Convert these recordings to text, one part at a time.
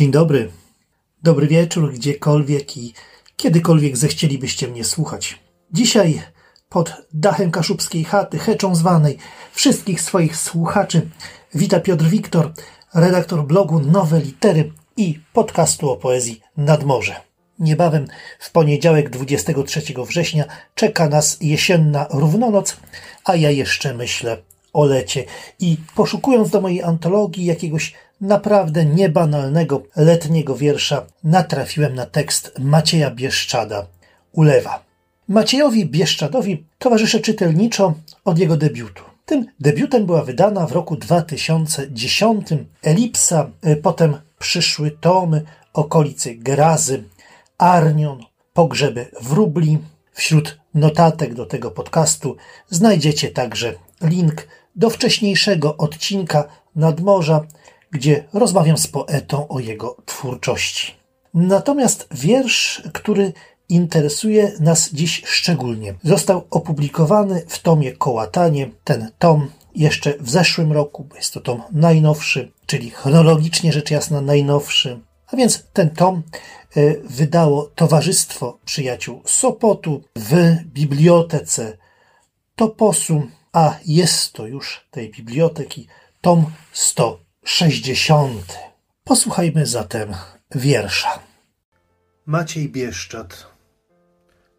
Dzień dobry, dobry wieczór, gdziekolwiek i kiedykolwiek zechcielibyście mnie słuchać. Dzisiaj pod dachem kaszubskiej chaty, heczą zwanej, wszystkich swoich słuchaczy wita Piotr Wiktor, redaktor blogu Nowe Litery i podcastu o poezji Nadmorze. Niebawem w poniedziałek 23 września czeka nas jesienna równonoc, a ja jeszcze myślę o lecie i poszukując do mojej antologii jakiegoś naprawdę niebanalnego letniego wiersza natrafiłem na tekst Macieja Bieszczada Ulewa. Maciejowi Bieszczadowi towarzyszę czytelniczo od jego debiutu. Tym debiutem była wydana w roku 2010 Elipsa, e, potem przyszły tomy okolicy Grazy, Arnion, Pogrzeby Wróbli. Wśród notatek do tego podcastu znajdziecie także link do wcześniejszego odcinka Nadmorza, gdzie rozmawiam z poetą o jego twórczości. Natomiast wiersz, który interesuje nas dziś szczególnie, został opublikowany w tomie Kołatanie. Ten tom jeszcze w zeszłym roku, bo jest to tom najnowszy, czyli chronologicznie rzecz jasna najnowszy. A więc ten tom e, wydało Towarzystwo Przyjaciół Sopotu w bibliotece Toposu, a jest to już tej biblioteki tom 100. 60. Posłuchajmy zatem wiersza. Maciej Bieszczad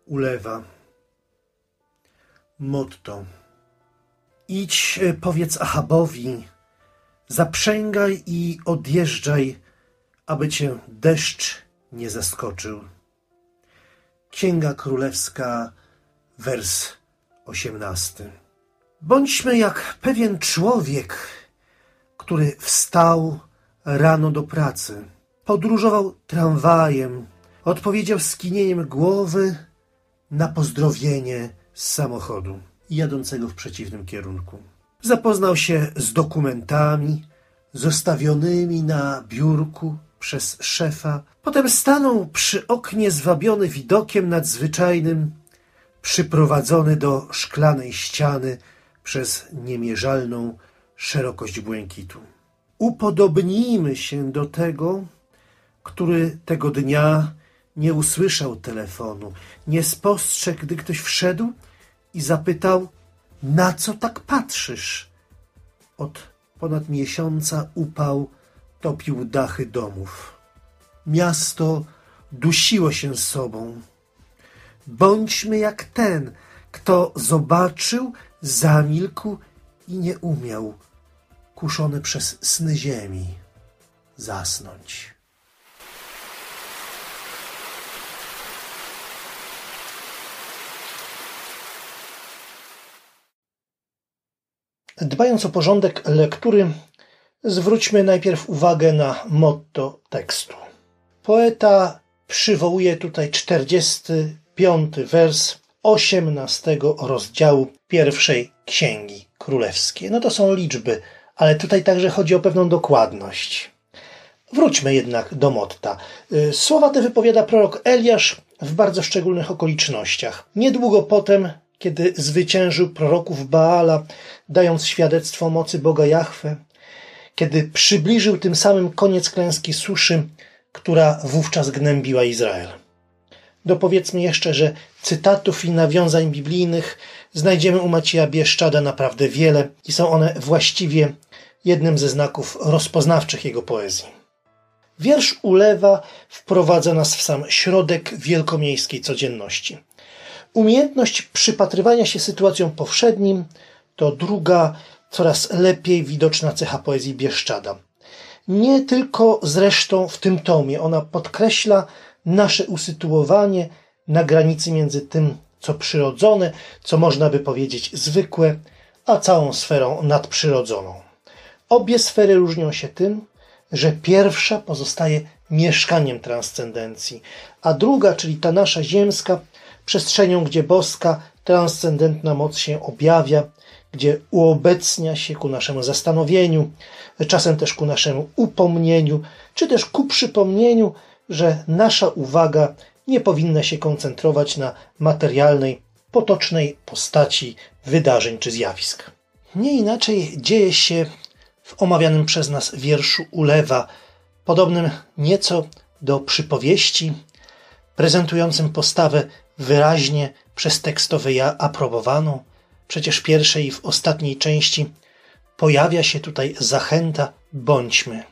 ulewa. Motto. Idź, e, powiedz Achabowi, zaprzęgaj i odjeżdżaj, aby cię deszcz nie zaskoczył. Księga Królewska, wers osiemnasty. Bądźmy jak pewien człowiek, który wstał rano do pracy. Podróżował tramwajem, odpowiedział skinieniem głowy na pozdrowienie z samochodu jadącego w przeciwnym kierunku. Zapoznał się z dokumentami zostawionymi na biurku przez szefa. Potem stanął przy oknie zwabiony widokiem nadzwyczajnym, przyprowadzony do szklanej ściany przez niemierzalną szerokość błękitu. Upodobnijmy się do tego, który tego dnia nie usłyszał telefonu, nie spostrzegł, gdy ktoś wszedł i zapytał, na co tak patrzysz? Od ponad miesiąca upał topił dachy domów. Miasto dusiło się sobą. Bądźmy jak ten, kto zobaczył, zamilkł i nie umiał kuszony przez sny ziemi, zasnąć. Dbając o porządek lektury, zwróćmy najpierw uwagę na motto tekstu. Poeta przywołuje tutaj 45 wers 18 rozdziału pierwszej księgi królewskiej. No to są liczby ale tutaj także chodzi o pewną dokładność. Wróćmy jednak do Motta. Y, słowa te wypowiada prorok Eliasz w bardzo szczególnych okolicznościach. Niedługo potem, kiedy zwyciężył proroków Baala, dając świadectwo mocy Boga Jahwe, kiedy przybliżył tym samym koniec klęski suszy, która wówczas gnębiła Izrael. Dopowiedzmy jeszcze, że cytatów i nawiązań biblijnych znajdziemy u Macieja Bieszczada naprawdę wiele i są one właściwie jednym ze znaków rozpoznawczych jego poezji. Wiersz ulewa wprowadza nas w sam środek wielkomiejskiej codzienności. Umiejętność przypatrywania się sytuacjom powszednim to druga, coraz lepiej widoczna cecha poezji Bieszczada. Nie tylko zresztą w tym tomie, ona podkreśla nasze usytuowanie na granicy między tym, co przyrodzone, co można by powiedzieć zwykłe, a całą sferą nadprzyrodzoną. Obie sfery różnią się tym, że pierwsza pozostaje mieszkaniem transcendencji, a druga, czyli ta nasza ziemska, przestrzenią, gdzie boska, transcendentna moc się objawia, gdzie uobecnia się ku naszemu zastanowieniu, czasem też ku naszemu upomnieniu, czy też ku przypomnieniu, że nasza uwaga nie powinna się koncentrować na materialnej, potocznej postaci wydarzeń czy zjawisk. Nie inaczej dzieje się w omawianym przez nas wierszu ulewa, podobnym nieco do przypowieści, prezentującym postawę wyraźnie przez tekstowy ja aprobowaną. Przecież w pierwszej i w ostatniej części pojawia się tutaj zachęta bądźmy.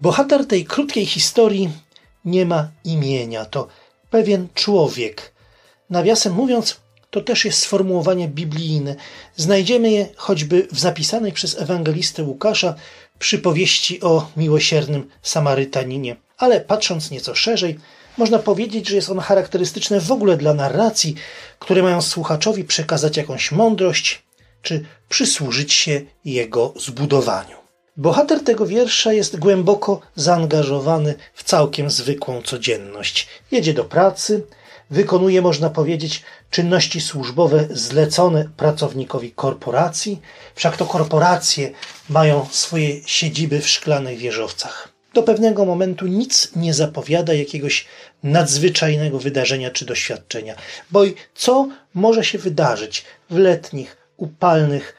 Bohater tej krótkiej historii nie ma imienia, to pewien człowiek. Nawiasem mówiąc, to też jest sformułowanie biblijne. Znajdziemy je choćby w zapisanej przez ewangelistę Łukasza przypowieści o miłosiernym Samarytaninie. Ale patrząc nieco szerzej, można powiedzieć, że jest on charakterystyczny w ogóle dla narracji, które mają słuchaczowi przekazać jakąś mądrość, czy przysłużyć się jego zbudowaniu. Bohater tego wiersza jest głęboko zaangażowany w całkiem zwykłą codzienność. Jedzie do pracy, wykonuje, można powiedzieć, czynności służbowe zlecone pracownikowi korporacji, wszak to korporacje mają swoje siedziby w szklanych wieżowcach. Do pewnego momentu nic nie zapowiada jakiegoś nadzwyczajnego wydarzenia czy doświadczenia, bo i co może się wydarzyć w letnich, upalnych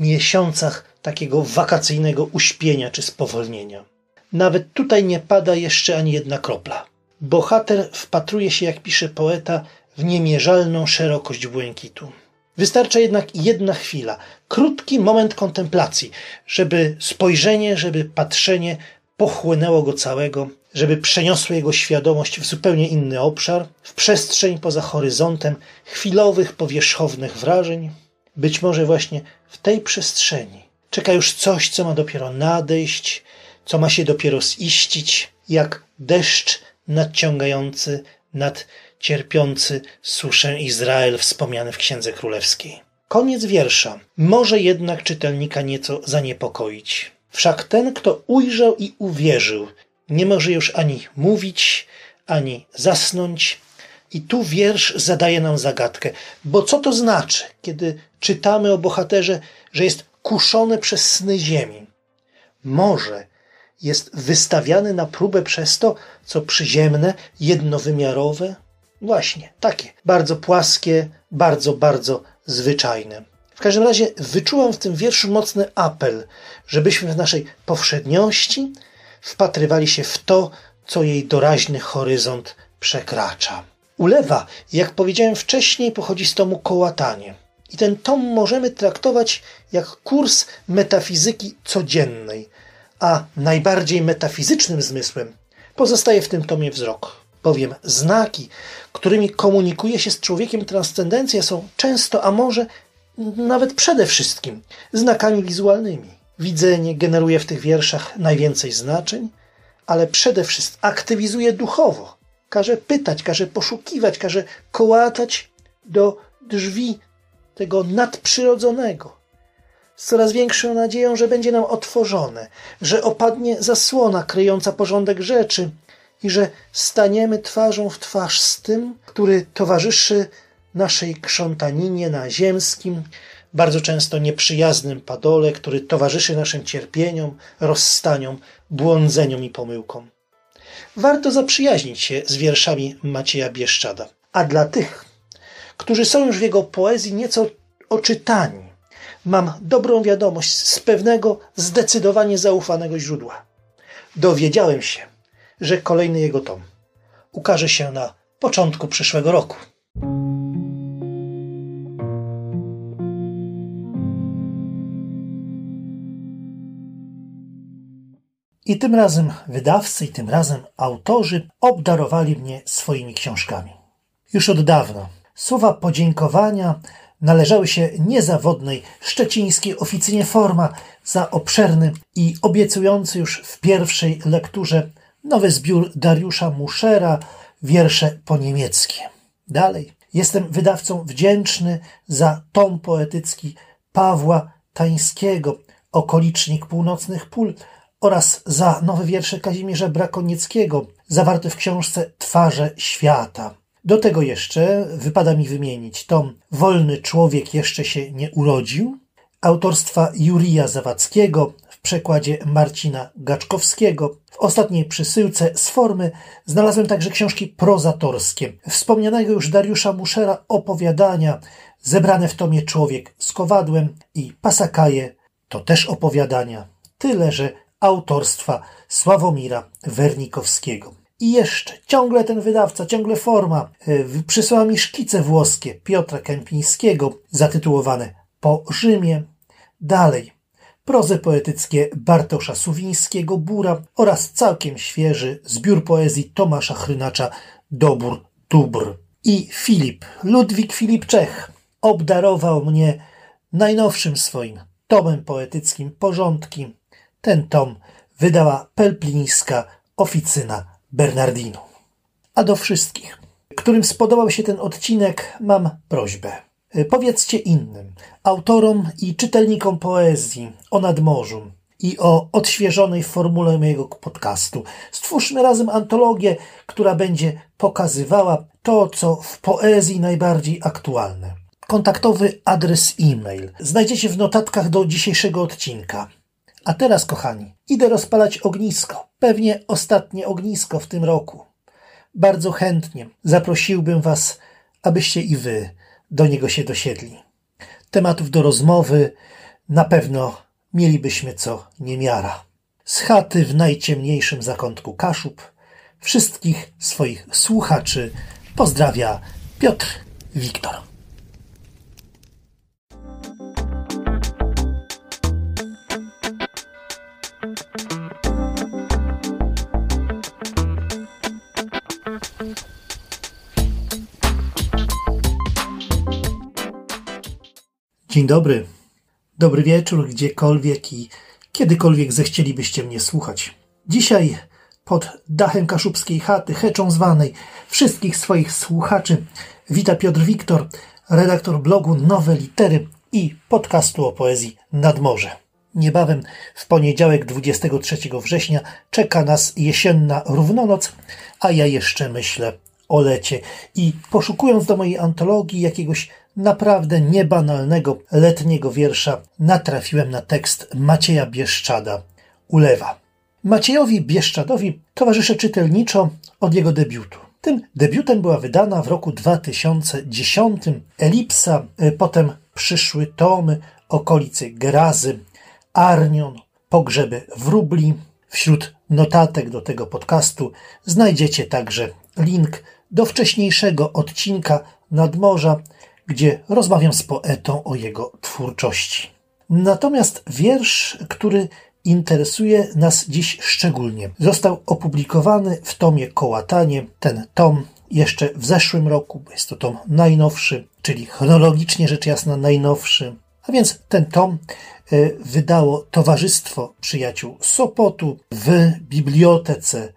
miesiącach takiego wakacyjnego uśpienia czy spowolnienia. Nawet tutaj nie pada jeszcze ani jedna kropla. Bohater wpatruje się, jak pisze poeta, w niemierzalną szerokość błękitu. Wystarcza jednak jedna chwila, krótki moment kontemplacji, żeby spojrzenie, żeby patrzenie pochłonęło go całego, żeby przeniosło jego świadomość w zupełnie inny obszar, w przestrzeń poza horyzontem chwilowych, powierzchownych wrażeń. Być może właśnie w tej przestrzeni czeka już coś, co ma dopiero nadejść, co ma się dopiero ziścić, jak deszcz nadciągający nad cierpiący suszę Izrael wspomniany w Księdze Królewskiej. Koniec wiersza może jednak czytelnika nieco zaniepokoić. Wszak ten, kto ujrzał i uwierzył, nie może już ani mówić, ani zasnąć. I tu wiersz zadaje nam zagadkę, bo co to znaczy, kiedy czytamy o bohaterze, że jest kuszony przez sny ziemi? Może jest wystawiany na próbę przez to, co przyziemne, jednowymiarowe? Właśnie, takie, bardzo płaskie, bardzo, bardzo zwyczajne. W każdym razie wyczułam w tym wierszu mocny apel, żebyśmy w naszej powszedniości wpatrywali się w to, co jej doraźny horyzont przekracza. Ulewa, jak powiedziałem wcześniej, pochodzi z tomu Kołatanie. I ten tom możemy traktować jak kurs metafizyki codziennej, a najbardziej metafizycznym zmysłem pozostaje w tym tomie wzrok. Bowiem znaki, którymi komunikuje się z człowiekiem transcendencja, są często, a może nawet przede wszystkim, znakami wizualnymi. Widzenie generuje w tych wierszach najwięcej znaczeń, ale przede wszystkim aktywizuje duchowo. Każe pytać, każe poszukiwać, każe kołatać do drzwi tego nadprzyrodzonego, z coraz większą nadzieją, że będzie nam otworzone, że opadnie zasłona kryjąca porządek rzeczy i że staniemy twarzą w twarz z tym, który towarzyszy naszej krzątaninie na ziemskim, bardzo często nieprzyjaznym padole, który towarzyszy naszym cierpieniom, rozstaniom, błądzeniom i pomyłkom. Warto zaprzyjaźnić się z wierszami Macieja Bieszczada. A dla tych, którzy są już w jego poezji nieco oczytani, mam dobrą wiadomość z pewnego zdecydowanie zaufanego źródła. Dowiedziałem się, że kolejny jego tom ukaże się na początku przyszłego roku. I tym razem wydawcy, i tym razem autorzy obdarowali mnie swoimi książkami. Już od dawna słowa podziękowania należały się niezawodnej szczecińskiej oficynie Forma za obszerny i obiecujący już w pierwszej lekturze nowy zbiór Dariusza Muszera, wiersze po niemieckie. Dalej, jestem wydawcą wdzięczny za tom poetycki Pawła Tańskiego, Okolicznik Północnych Pól oraz za nowe wiersze Kazimierza Brakonieckiego, zawarte w książce Twarze Świata. Do tego jeszcze wypada mi wymienić tom Wolny człowiek jeszcze się nie urodził, autorstwa Jurija Zawadzkiego w przekładzie Marcina Gaczkowskiego. W ostatniej przysyłce z formy znalazłem także książki prozatorskie wspomnianego już Dariusza Muszera opowiadania zebrane w tomie Człowiek z kowadłem i Pasakaje to też opowiadania. Tyle, że autorstwa Sławomira Wernikowskiego. I jeszcze, ciągle ten wydawca, ciągle forma, yy, przysłała mi szkice włoskie Piotra Kępińskiego, zatytułowane Po Rzymie. Dalej, prozy poetyckie Bartosza Suwińskiego Bura oraz całkiem świeży zbiór poezji Tomasza Chrynacza Dobór Dubr. I Filip, Ludwik Filip Czech, obdarował mnie najnowszym swoim tomem poetyckim Porządki. Ten tom wydała pelplińska oficyna Bernardinu. A do wszystkich, którym spodobał się ten odcinek, mam prośbę. Powiedzcie innym, autorom i czytelnikom poezji o nadmorzu i o odświeżonej formule mojego podcastu. Stwórzmy razem antologię, która będzie pokazywała to, co w poezji najbardziej aktualne. Kontaktowy adres e-mail znajdziecie w notatkach do dzisiejszego odcinka. A teraz, kochani, idę rozpalać ognisko. Pewnie ostatnie ognisko w tym roku. Bardzo chętnie zaprosiłbym Was, abyście i Wy do niego się dosiedli. Tematów do rozmowy na pewno mielibyśmy co niemiara. Z chaty w najciemniejszym zakątku Kaszub wszystkich swoich słuchaczy pozdrawia Piotr Wiktor. Dzień dobry. Dobry wieczór, gdziekolwiek i kiedykolwiek zechcielibyście mnie słuchać. Dzisiaj pod dachem kaszubskiej chaty, heczą zwanej, wszystkich swoich słuchaczy wita Piotr Wiktor, redaktor blogu Nowe Litery i podcastu o poezji Nadmorze. Niebawem w poniedziałek 23 września czeka nas jesienna równonoc, a ja jeszcze myślę o lecie i poszukując do mojej antologii jakiegoś naprawdę niebanalnego letniego wiersza natrafiłem na tekst Macieja Bieszczada Ulewa. Maciejowi Bieszczadowi towarzyszę czytelniczo od jego debiutu. Tym debiutem była wydana w roku 2010 Elipsa, y, potem przyszły tomy okolicy Grazy, Arnion, Pogrzeby Wróbli. Wśród notatek do tego podcastu znajdziecie także link do wcześniejszego odcinka Nadmorza, gdzie rozmawiam z poetą o jego twórczości. Natomiast wiersz, który interesuje nas dziś szczególnie, został opublikowany w tomie Kołatanie. Ten tom jeszcze w zeszłym roku, bo jest to tom najnowszy, czyli chronologicznie rzecz jasna najnowszy. A więc ten tom e, wydało Towarzystwo Przyjaciół Sopotu w bibliotece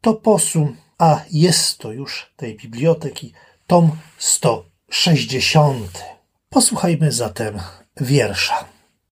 Toposu, a jest to już tej biblioteki tom 100 sześćdziesiąty. Posłuchajmy zatem wiersza.